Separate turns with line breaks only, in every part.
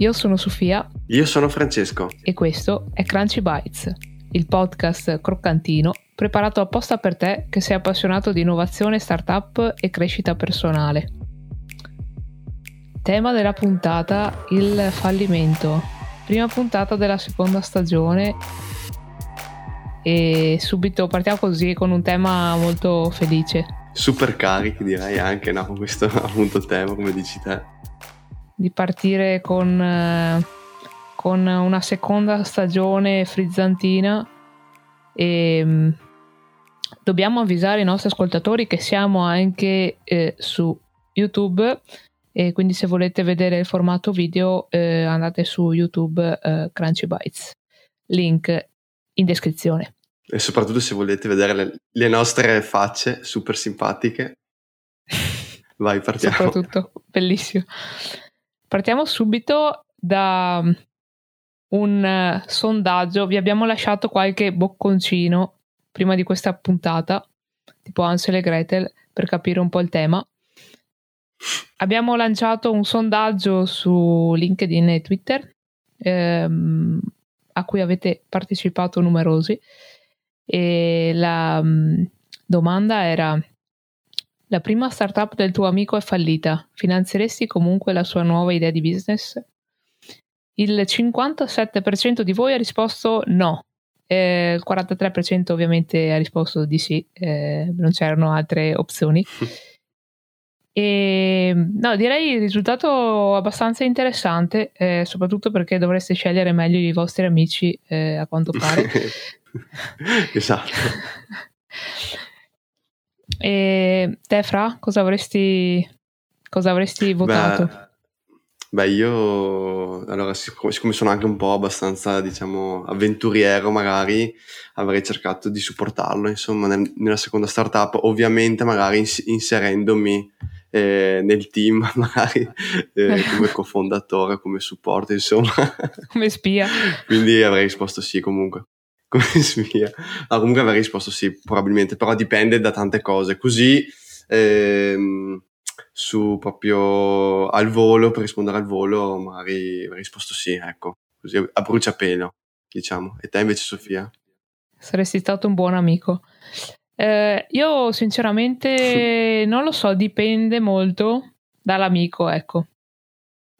Io sono Sofia.
Io sono Francesco.
E questo è Crunchy Bites, il podcast croccantino preparato apposta per te che sei appassionato di innovazione, startup e crescita personale. Tema della puntata, il fallimento. Prima puntata della seconda stagione e subito partiamo così con un tema molto felice.
Super carichi direi anche, no? Questo appunto tema, come dici te
di partire con, eh, con una seconda stagione frizzantina. E mm, dobbiamo avvisare i nostri ascoltatori che siamo anche eh, su YouTube. E quindi se volete vedere il formato video eh, andate su YouTube eh, Crunchy Bytes link in descrizione.
E soprattutto se volete vedere le, le nostre facce super simpatiche. Vai partiamo.
Soprattutto bellissimo Partiamo subito da mm, un uh, sondaggio. Vi abbiamo lasciato qualche bocconcino prima di questa puntata, tipo Ansel e Gretel, per capire un po' il tema. Abbiamo lanciato un sondaggio su LinkedIn e Twitter ehm, a cui avete partecipato numerosi e la mh, mm, domanda era la prima startup del tuo amico è fallita. Finanzieresti comunque la sua nuova idea di business? Il 57% di voi ha risposto no. Eh, il 43% ovviamente ha risposto di sì, eh, non c'erano altre opzioni. E, no, direi il risultato abbastanza interessante, eh, soprattutto perché dovreste scegliere meglio i vostri amici, eh, a quanto pare.
esatto.
E te, Fra, cosa avresti, cosa avresti votato?
Beh, beh, io allora, siccome sono anche un po' abbastanza, diciamo, avventuriero, magari avrei cercato di supportarlo, insomma, nel, nella seconda startup, ovviamente, magari ins- inserendomi eh, nel team, magari eh, come cofondatore, come supporto, insomma,
come spia.
Quindi avrei risposto sì, comunque come svia. Ah, comunque avrei risposto sì, probabilmente, però dipende da tante cose. Così ehm, su proprio al volo, per rispondere al volo, magari avrei risposto sì, ecco, così a bruciapelo, diciamo. E te invece, Sofia?
Saresti stato un buon amico. Eh, io sinceramente non lo so, dipende molto dall'amico, ecco.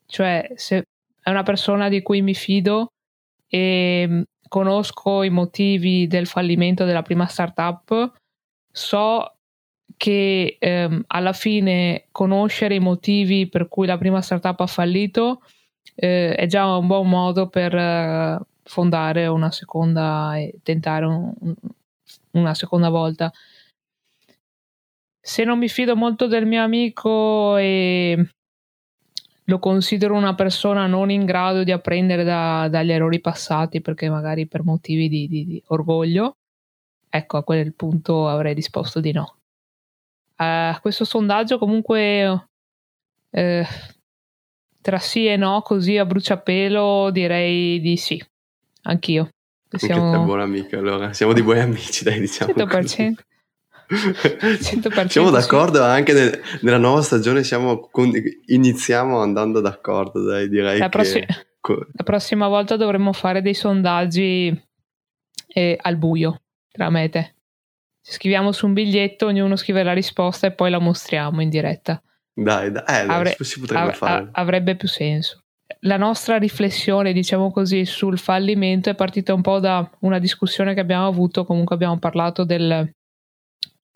Cioè, se è una persona di cui mi fido e conosco i motivi del fallimento della prima startup, so che ehm, alla fine conoscere i motivi per cui la prima startup ha fallito eh, è già un buon modo per eh, fondare una seconda e tentare un, una seconda volta. Se non mi fido molto del mio amico e lo considero una persona non in grado di apprendere da, dagli errori passati perché magari per motivi di, di, di, orgoglio, ecco a quel punto avrei risposto di no. Uh, questo sondaggio comunque uh, tra sì e no, così a bruciapelo direi di sì, anch'io.
Siamo... Anche te buona amica allora, siamo di buoni amici dai diciamo 100%. Così. 100% siamo d'accordo sì. anche nel, nella nuova stagione siamo iniziamo andando d'accordo dai direi
la, prossi- la prossima volta dovremmo fare dei sondaggi eh, al buio tra me e te scriviamo su un biglietto ognuno scrive la risposta e poi la mostriamo in diretta.
Dai, dai, eh, Avre- si potrebbe av- fare.
avrebbe più senso. La nostra riflessione, diciamo così, sul fallimento è partita un po' da una discussione che abbiamo avuto, comunque abbiamo parlato del,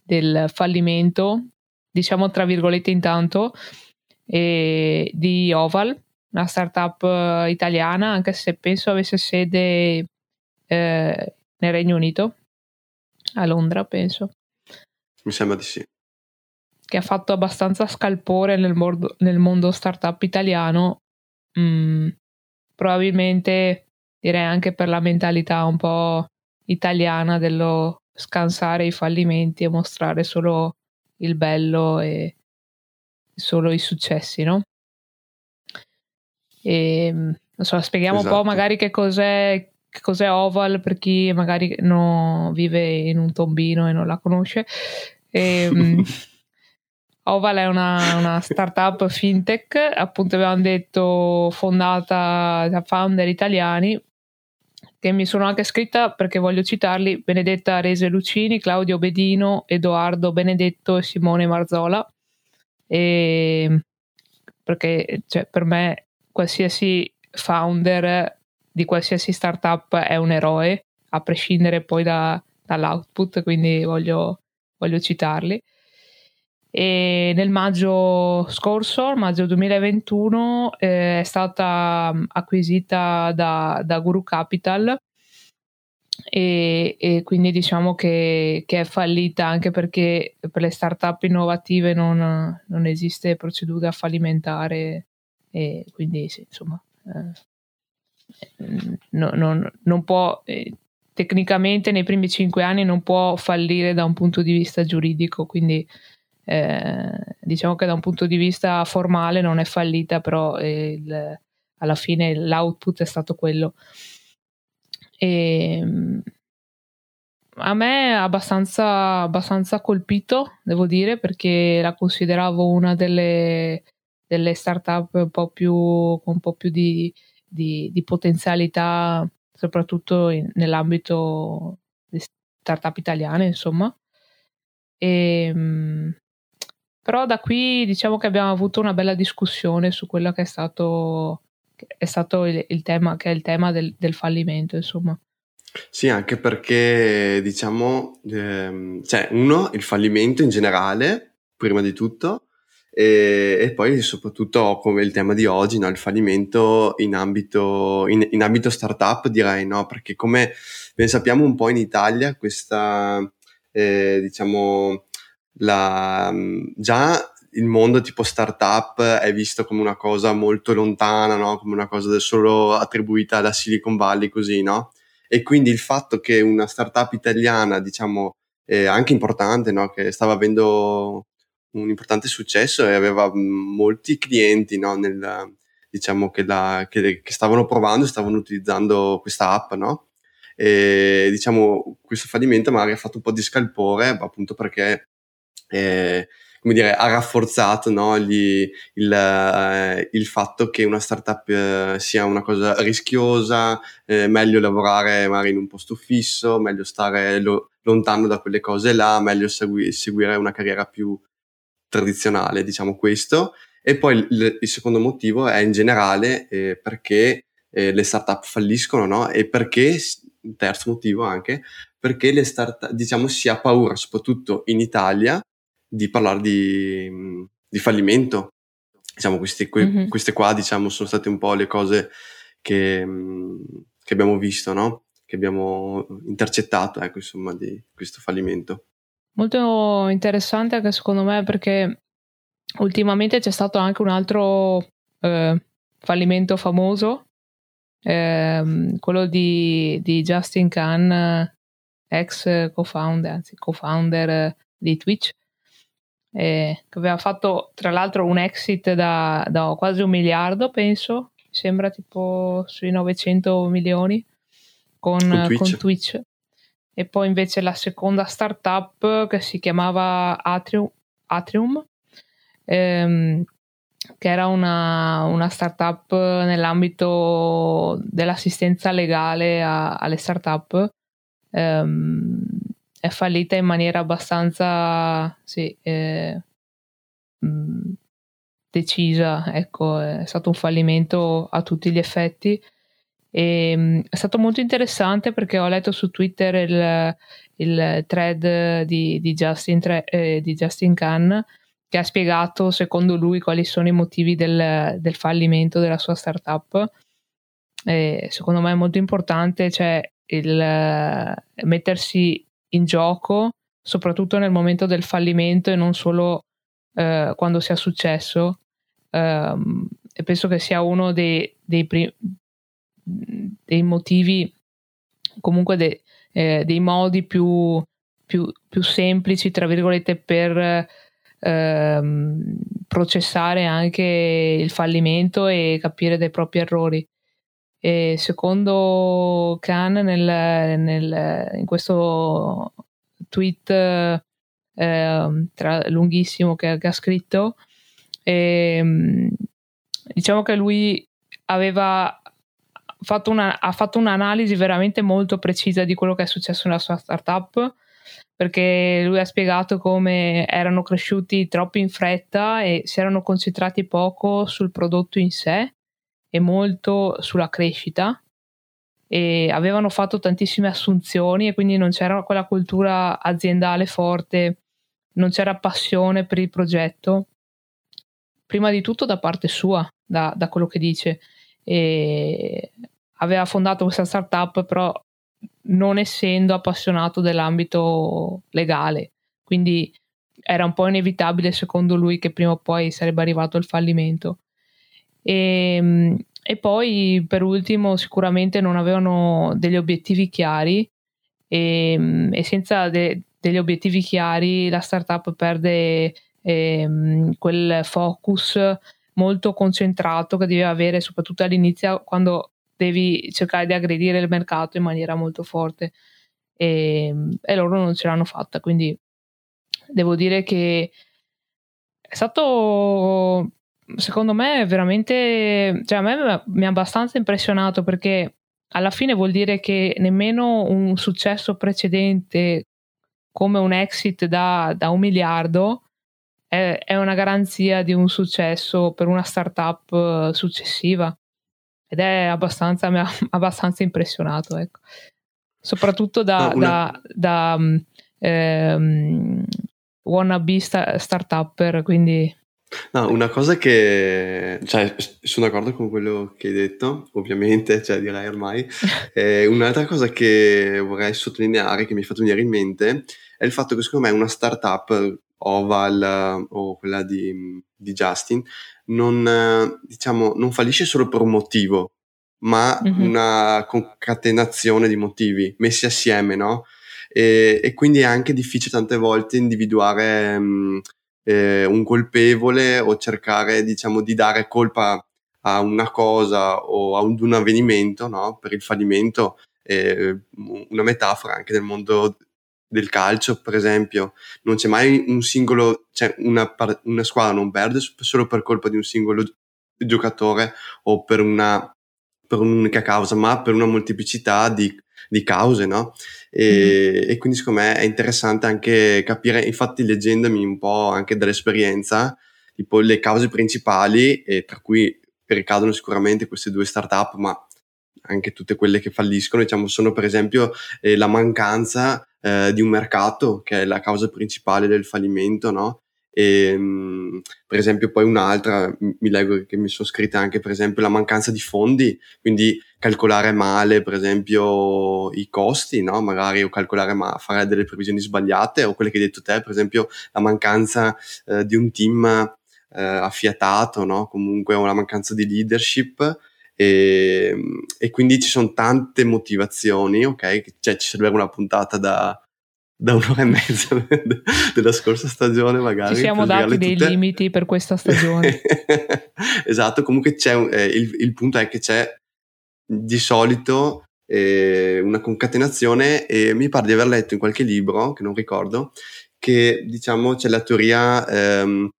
del fallimento, diciamo tra virgolette intanto, e di Oval, una startup eh, italiana, anche se penso avesse sede eh, nel Regno Unito, a Londra penso.
Mi sembra di sì.
Che ha fatto abbastanza scalpore nel, mondo, nel mondo startup italiano, mm, probabilmente direi anche per la mentalità un po' italiana dello scansare i fallimenti e mostrare solo il bello e solo i successi, no? E non so, spieghiamo esatto. un po' esatto. magari che cos'è, che cos'è Oval per chi magari no, vive in un tombino e non la conosce. E, ehm, Oval è una, una startup fintech, appunto abbiamo detto fondata da founder italiani, che mi sono anche scritta perché voglio citarli, Benedetta Rese Lucini, Claudio Bedino, Edoardo Benedetto e Simone Marzola. E perché cioè, per me qualsiasi founder di qualsiasi startup è un eroe, a prescindere poi da, dall'output, quindi voglio, voglio citarli. E nel maggio scorso, maggio 2021, eh, è stata acquisita da, da Guru Capital e, e, quindi diciamo che, che, è fallita anche perché per le startup innovative non, non esiste procedura fallimentare e quindi sì, insomma eh, no, no, non può eh, tecnicamente nei primi cinque anni non può fallire da un punto di vista giuridico quindi eh, diciamo che da un punto di vista formale non è fallita, però il, alla fine l'output è stato quello. E, ehm, a me ha abbastanza, abbastanza colpito, devo dire, perché la consideravo una delle, delle startup un po' più, con un po' più di, di, di potenzialità, soprattutto in, nell'ambito di startup italiane, insomma. E, ehm, però da qui diciamo che abbiamo avuto una bella discussione su quello che è stato, che è stato il, il, tema, che è il tema del, del, fallimento, insomma.
Sì, anche perché diciamo, ehm, cioè uno, il fallimento in generale, prima di tutto, e, e, poi soprattutto come il tema di oggi, no? il fallimento in ambito, in, in ambito startup direi, no? perché come ben sappiamo un po' in Italia questa, eh, diciamo, la, già il mondo tipo startup è visto come una cosa molto lontana, no? come una cosa solo attribuita alla Silicon Valley, così, no? E quindi il fatto che una startup italiana, diciamo, eh, anche importante, no? che stava avendo un importante successo e aveva molti clienti no? Nel, diciamo, che, la, che, che, stavano provando e stavano utilizzando questa app, no? E diciamo, questo fallimento magari ha fatto un po' di scalpore, appunto perché eh, come dire, ha rafforzato no, gli, il, eh, il, fatto che una startup eh, sia una cosa rischiosa, eh, meglio lavorare magari in un posto fisso, meglio stare lo, lontano da quelle cose là, meglio segui, seguire una carriera più tradizionale, diciamo questo. E poi il, il secondo motivo è in generale eh, perché eh, le startup falliscono, no? E perché, terzo motivo anche, perché le startup, diciamo, si ha paura, soprattutto in Italia, di parlare di, di fallimento. Diciamo, queste, que, mm-hmm. queste, qua, diciamo, sono state un po' le cose che, che abbiamo visto, no? Che abbiamo intercettato, ecco, insomma, di questo fallimento.
Molto interessante anche secondo me perché ultimamente c'è stato anche un altro eh, fallimento famoso, eh, quello di, di, Justin Khan, ex co-founder, anzi co-founder di Twitch, eh, che aveva fatto tra l'altro un exit da, da, quasi un miliardo, penso, sembra tipo sui 900 milioni con, con, Twitch. con Twitch. E poi invece la seconda startup che si chiamava Atrium, Atrium ehm, che era una, una, startup nell'ambito dell'assistenza legale a, alle startup. Ehm, è fallita in maniera abbastanza sì, eh, mm, decisa, ecco, è stato un fallimento a tutti gli effetti. E, mm, è stato molto interessante perché ho letto su Twitter il, il thread di, di, Justin, eh, di Justin Khan che ha spiegato secondo lui quali sono i motivi del, del fallimento della sua startup. E secondo me è molto importante cioè, il mettersi in gioco, soprattutto nel momento del fallimento e non solo eh, quando sia successo. Um, penso che sia uno dei, dei, prim- dei motivi, comunque de- eh, dei modi più, più, più, semplici, tra virgolette, per ehm, processare anche il fallimento e capire dei propri errori. E secondo Khan nel, nel, in questo tweet eh, tra, lunghissimo che, che, ha scritto. E, ehm, diciamo che lui aveva fatto una, ha fatto un'analisi veramente molto precisa di quello che è successo nella sua startup perché lui ha spiegato come erano cresciuti troppo in fretta e si erano concentrati poco sul prodotto in sé e molto sulla crescita e avevano fatto tantissime assunzioni e quindi non c'era quella cultura aziendale forte, non c'era passione per il progetto, prima di tutto da parte sua, da, da quello che dice. E aveva fondato questa startup però non essendo appassionato dell'ambito legale, quindi era un po' inevitabile secondo lui che prima o poi sarebbe arrivato il fallimento. E, ehm, e poi per ultimo sicuramente non avevano degli obiettivi chiari e, ehm, e senza de, degli obiettivi chiari la startup perde eh, quel focus molto concentrato che deve avere soprattutto all'inizio quando devi cercare di aggredire il mercato in maniera molto forte. E, ehm, e loro non ce l'hanno fatta quindi devo dire che è stato secondo me veramente, cioè a me mi ha abbastanza impressionato perché alla fine vuol dire che nemmeno un successo precedente come un exit da, da un miliardo è, è, una garanzia di un successo per una startup eh, successiva ed è abbastanza, mi ha abbastanza impressionato, ecco. soprattutto da, no, una... da, da um, wannabe sta- startupper, quindi
No, una cosa che, cioè, sono d'accordo con quello che hai detto, ovviamente, cioè direi ormai. Eh, un'altra cosa che vorrei sottolineare, che mi ha fatto venire in mente, è il fatto che secondo me una startup, Oval o quella di, di Justin, non, diciamo, non fallisce solo per un motivo, ma mm-hmm. una concatenazione di motivi messi assieme, no? E, e, quindi è anche difficile tante volte individuare... Mh, eh, un colpevole o cercare diciamo di dare colpa a una cosa o a un, avvenimento no? per il fallimento eh, una metafora anche nel mondo del calcio per esempio non c'è mai un singolo cioè una, una squadra non perde solo per colpa di un singolo giocatore o per una per un'unica causa ma per una molteplicità di di cause, no? E, mm. e, quindi secondo me è interessante anche capire, infatti leggendomi un po' anche dall'esperienza, tipo le cause principali, e tra cui ricadono sicuramente queste due startup, ma anche tutte quelle che falliscono, diciamo, sono per esempio eh, la mancanza eh, di un mercato, che è la causa principale del fallimento, no? E, ehm, per esempio poi un'altra, mi leggo che mi sono scritte anche per esempio la mancanza di fondi, quindi calcolare male per esempio i costi, no? magari o calcolare ma fare delle previsioni sbagliate o quelle che hai detto te, per esempio la mancanza eh, di un team eh, affiatato, no? comunque o la mancanza di leadership e, e, quindi ci sono tante motivazioni, ok? Cioè ci serve una puntata da, da un'ora e mezza della scorsa stagione magari.
Ci siamo dati dei tutte. limiti per questa stagione.
esatto, comunque c'è un, eh, il, il, punto è che c'è di solito eh, una concatenazione e mi pare di aver letto in qualche libro, che non ricordo, che diciamo c'è la teoria ehm,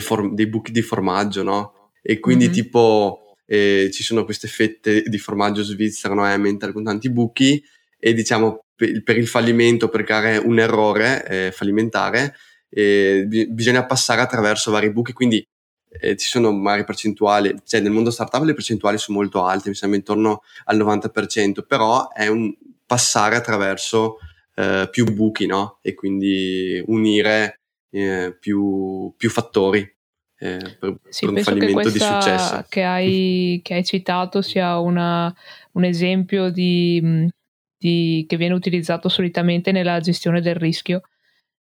for- dei buchi di formaggio, no? E quindi mm-hmm. tipo eh, ci sono queste fette di formaggio svizzero, no? Emmental con tanti buchi e diciamo per, il fallimento, per creare un errore eh, fallimentare, eh, bi- bisogna passare attraverso vari buchi, quindi eh, ci sono varie percentuali, cioè nel mondo startup le percentuali sono molto alte, mi sembra intorno al 90%, però è un passare attraverso eh, più buchi, no? E quindi unire eh, più, più, fattori. Eh, per,
sì,
per
un fallimento di successo. Che hai, che hai citato sia una, un esempio di, di, che viene utilizzato solitamente nella gestione del rischio.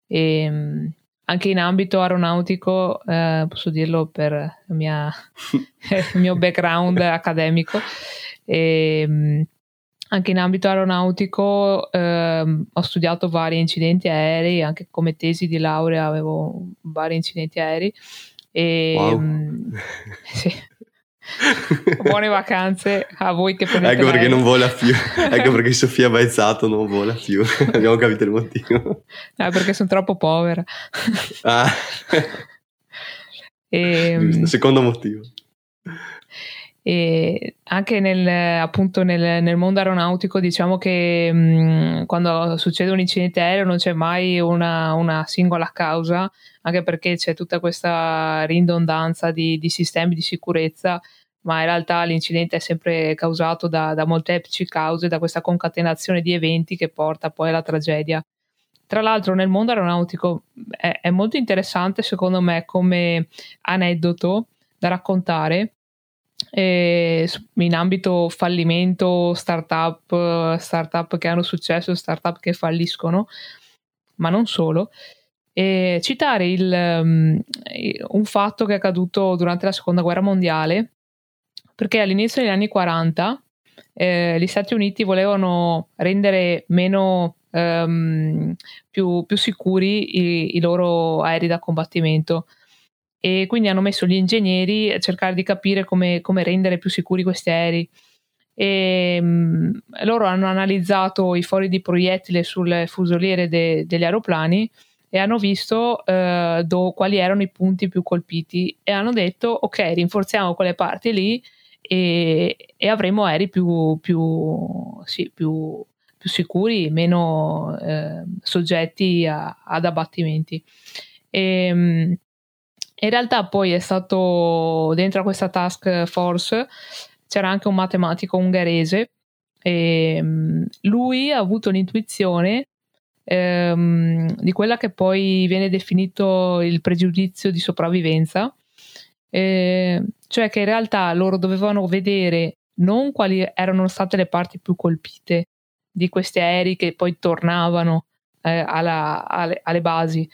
E, ehm, anche in ambito aeronautico, eh, posso dirlo per mia, il mio background accademico, e, ehm, anche in ambito aeronautico eh, ho studiato vari incidenti aerei, anche come tesi di laurea avevo vari incidenti aerei. E, wow. Ehm, sì, Buone vacanze a voi che prendete
Ecco perché
l'aereo.
non vola più. ecco perché Sofia Baezzato non vola più. Abbiamo capito il motivo.
Eh, perché sono troppo povera.
Ah,
E,
giusto. Secondo motivo.
E anche nel, appunto nel, nel mondo aeronautico diciamo che mh, quando succede un incidente aereo non c'è mai una, una singola causa, anche perché c'è tutta questa ridondanza di, di sistemi di sicurezza, ma in realtà l'incidente è sempre causato da, da molteplici cause, da questa concatenazione di eventi che porta poi alla tragedia. Tra l'altro nel mondo aeronautico è, è molto interessante secondo me come aneddoto da raccontare eh, in ambito fallimento, startup, startup che hanno successo, startup che falliscono, ma non solo. E citare il, um, un fatto che è accaduto durante la seconda guerra mondiale, perché all'inizio degli anni 40 eh, gli Stati Uniti volevano rendere meno um, più, più, sicuri i, i loro aerei da combattimento e quindi hanno messo gli ingegneri a cercare di capire come, come rendere più sicuri questi aerei. E, um, loro hanno analizzato i fori di proiettile sulle fusoliere de, degli aeroplani e hanno visto uh, do, quali erano i punti più colpiti e hanno detto ok rinforziamo quelle parti lì e, e avremo aerei più, più, sì, più, più sicuri, meno eh, soggetti a, ad abbattimenti. E, um, in realtà poi è stato dentro a questa task force c'era anche un matematico ungherese e um, lui ha avuto l'intuizione ehm, di quella che poi viene definito il pregiudizio di sopravvivenza, eh, cioè che in realtà loro dovevano vedere non quali erano state le parti più colpite di questi aerei che poi tornavano eh, alla, alle, alle basi,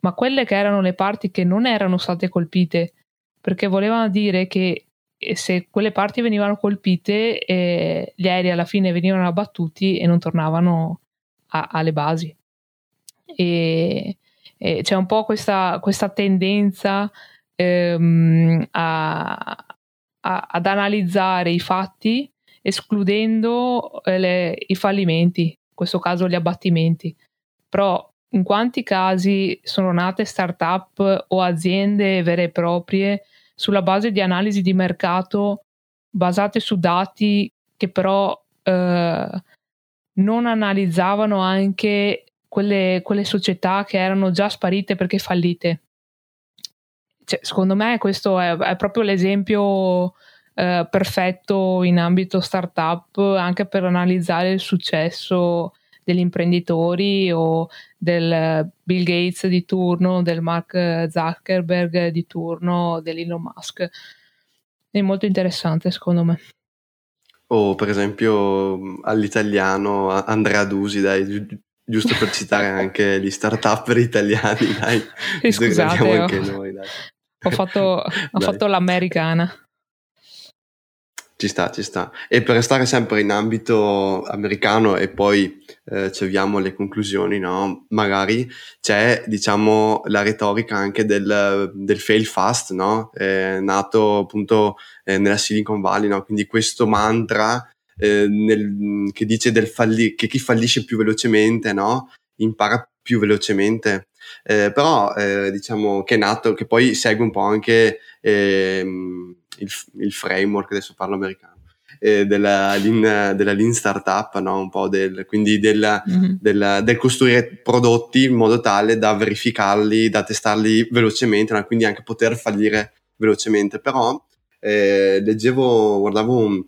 ma quelle che erano le parti che non erano state colpite, perché volevano dire che se quelle parti venivano colpite, eh, gli aerei alla fine venivano abbattuti e non tornavano a, alle basi. E, e, c'è un po' questa, questa tendenza ehm, a, a, ad analizzare i fatti escludendo eh, le, i fallimenti, in questo caso gli abbattimenti. Però in quanti casi sono nate start-up o aziende vere e proprie sulla base di analisi di mercato basate su dati che però eh, non analizzavano anche quelle, quelle, società che erano già sparite perché fallite. Cioè, secondo me questo è, è proprio l'esempio eh, perfetto in ambito startup anche per analizzare il successo degli imprenditori o del Bill Gates di turno, del Mark Zuckerberg di turno, dell'Elon Musk. È molto interessante secondo me.
O per esempio all'italiano Andrea Dusi, dai, gi- giusto per citare anche gli start-up italiani, dai.
Sì, scusate, ho,
anche noi, dai.
ho, fatto, ho fatto l'americana.
Ci sta, ci sta. E per restare sempre in ambito americano e poi eh, ci avviamo alle conclusioni, no? Magari c'è, diciamo, la retorica anche del, del fail fast, no? È nato appunto eh, nella Silicon Valley, no? Quindi questo mantra eh, nel, che dice falli- che chi fallisce più velocemente, no? Impara più velocemente. Eh, però, eh, diciamo, che è nato, che poi segue un po' anche ehm, il, il, framework, adesso parlo americano, eh, della, lean, della lean startup, no? un po' del, quindi del, mm-hmm. del, del, costruire prodotti in modo tale da verificarli, da testarli velocemente, no? quindi anche poter fallire velocemente. Però eh, leggevo, guardavo un,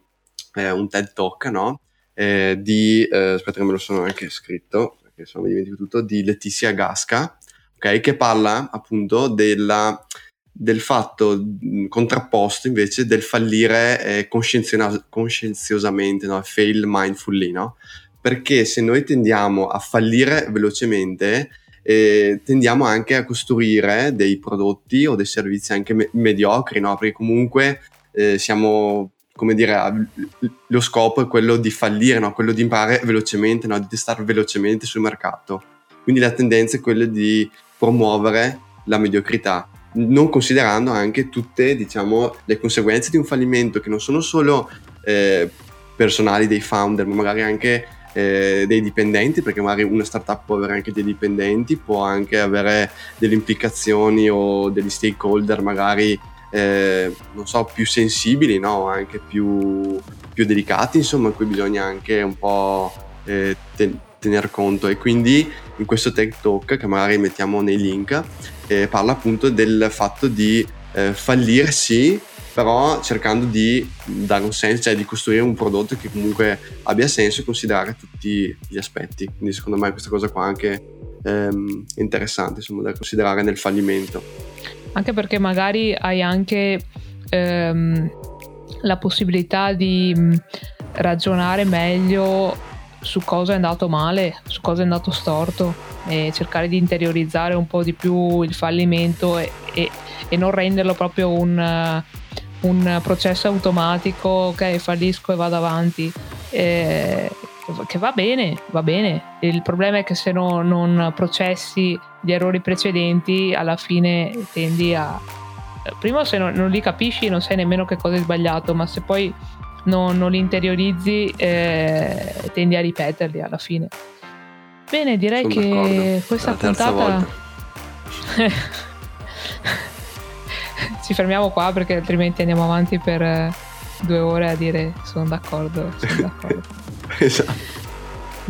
eh, un TED Talk, no? Eh, di, eh, aspetta che me lo sono anche scritto, perché se no mi dimentico tutto, di Letizia Gasca, ok, che parla appunto della del fatto contrapposto invece del fallire eh, coscienziosamente, no? fail mindfully, no? Perché se noi tendiamo a fallire velocemente, eh, tendiamo anche a costruire dei prodotti o dei servizi anche me- mediocri, no? Perché comunque eh, siamo, come dire, lo scopo è quello di fallire, no? Quello di imparare velocemente, no? Di testare velocemente sul mercato. Quindi la tendenza è quella di promuovere la mediocrità non considerando anche tutte diciamo, le conseguenze di un fallimento che non sono solo eh, personali dei founder, ma magari anche eh, dei dipendenti, perché magari una startup può avere anche dei dipendenti, può anche avere delle implicazioni o degli stakeholder magari eh, non so, più sensibili, no? anche più, più, delicati, insomma, in cui bisogna anche un po' eh, ten- tener conto. E quindi in questo Tech Talk, che magari mettiamo nei link, eh, parla appunto del fatto di eh, fallire sì, però cercando di dare un senso, cioè di costruire un prodotto che comunque abbia senso e considerare tutti gli aspetti. Quindi secondo me questa cosa qua anche ehm, interessante, insomma, da considerare nel fallimento.
Anche perché magari hai anche ehm, la possibilità di mm, ragionare meglio su cosa è andato male, su cosa è andato storto e cercare di interiorizzare un po' di più il fallimento e, e, e non renderlo proprio un, un, processo automatico, ok, fallisco e vado avanti. E, che va bene, va bene. Il problema è che se no, non processi gli errori precedenti, alla fine tendi a... Prima se non, non li capisci non sai nemmeno che cosa è sbagliato, ma se poi non, non li interiorizzi eh, tendi a ripeterli alla fine. Bene, direi Sono che d'accordo. questa puntata... Ci fermiamo qua perché altrimenti andiamo avanti per due ore a dire sono d'accordo, sono d'accordo. esatto.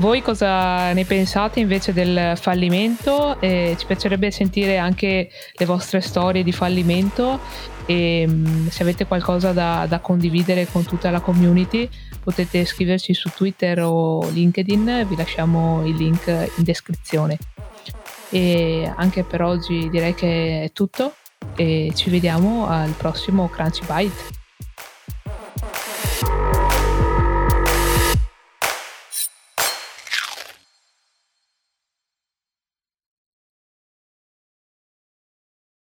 Voi cosa ne pensate invece del fallimento? Eh, ci piacerebbe sentire anche le vostre storie di fallimento e mm, se avete qualcosa da, da, condividere con tutta la community potete scriverci su Twitter o LinkedIn, vi lasciamo il link in descrizione. E anche per oggi direi che è tutto e ci vediamo al prossimo Crunchy Bite.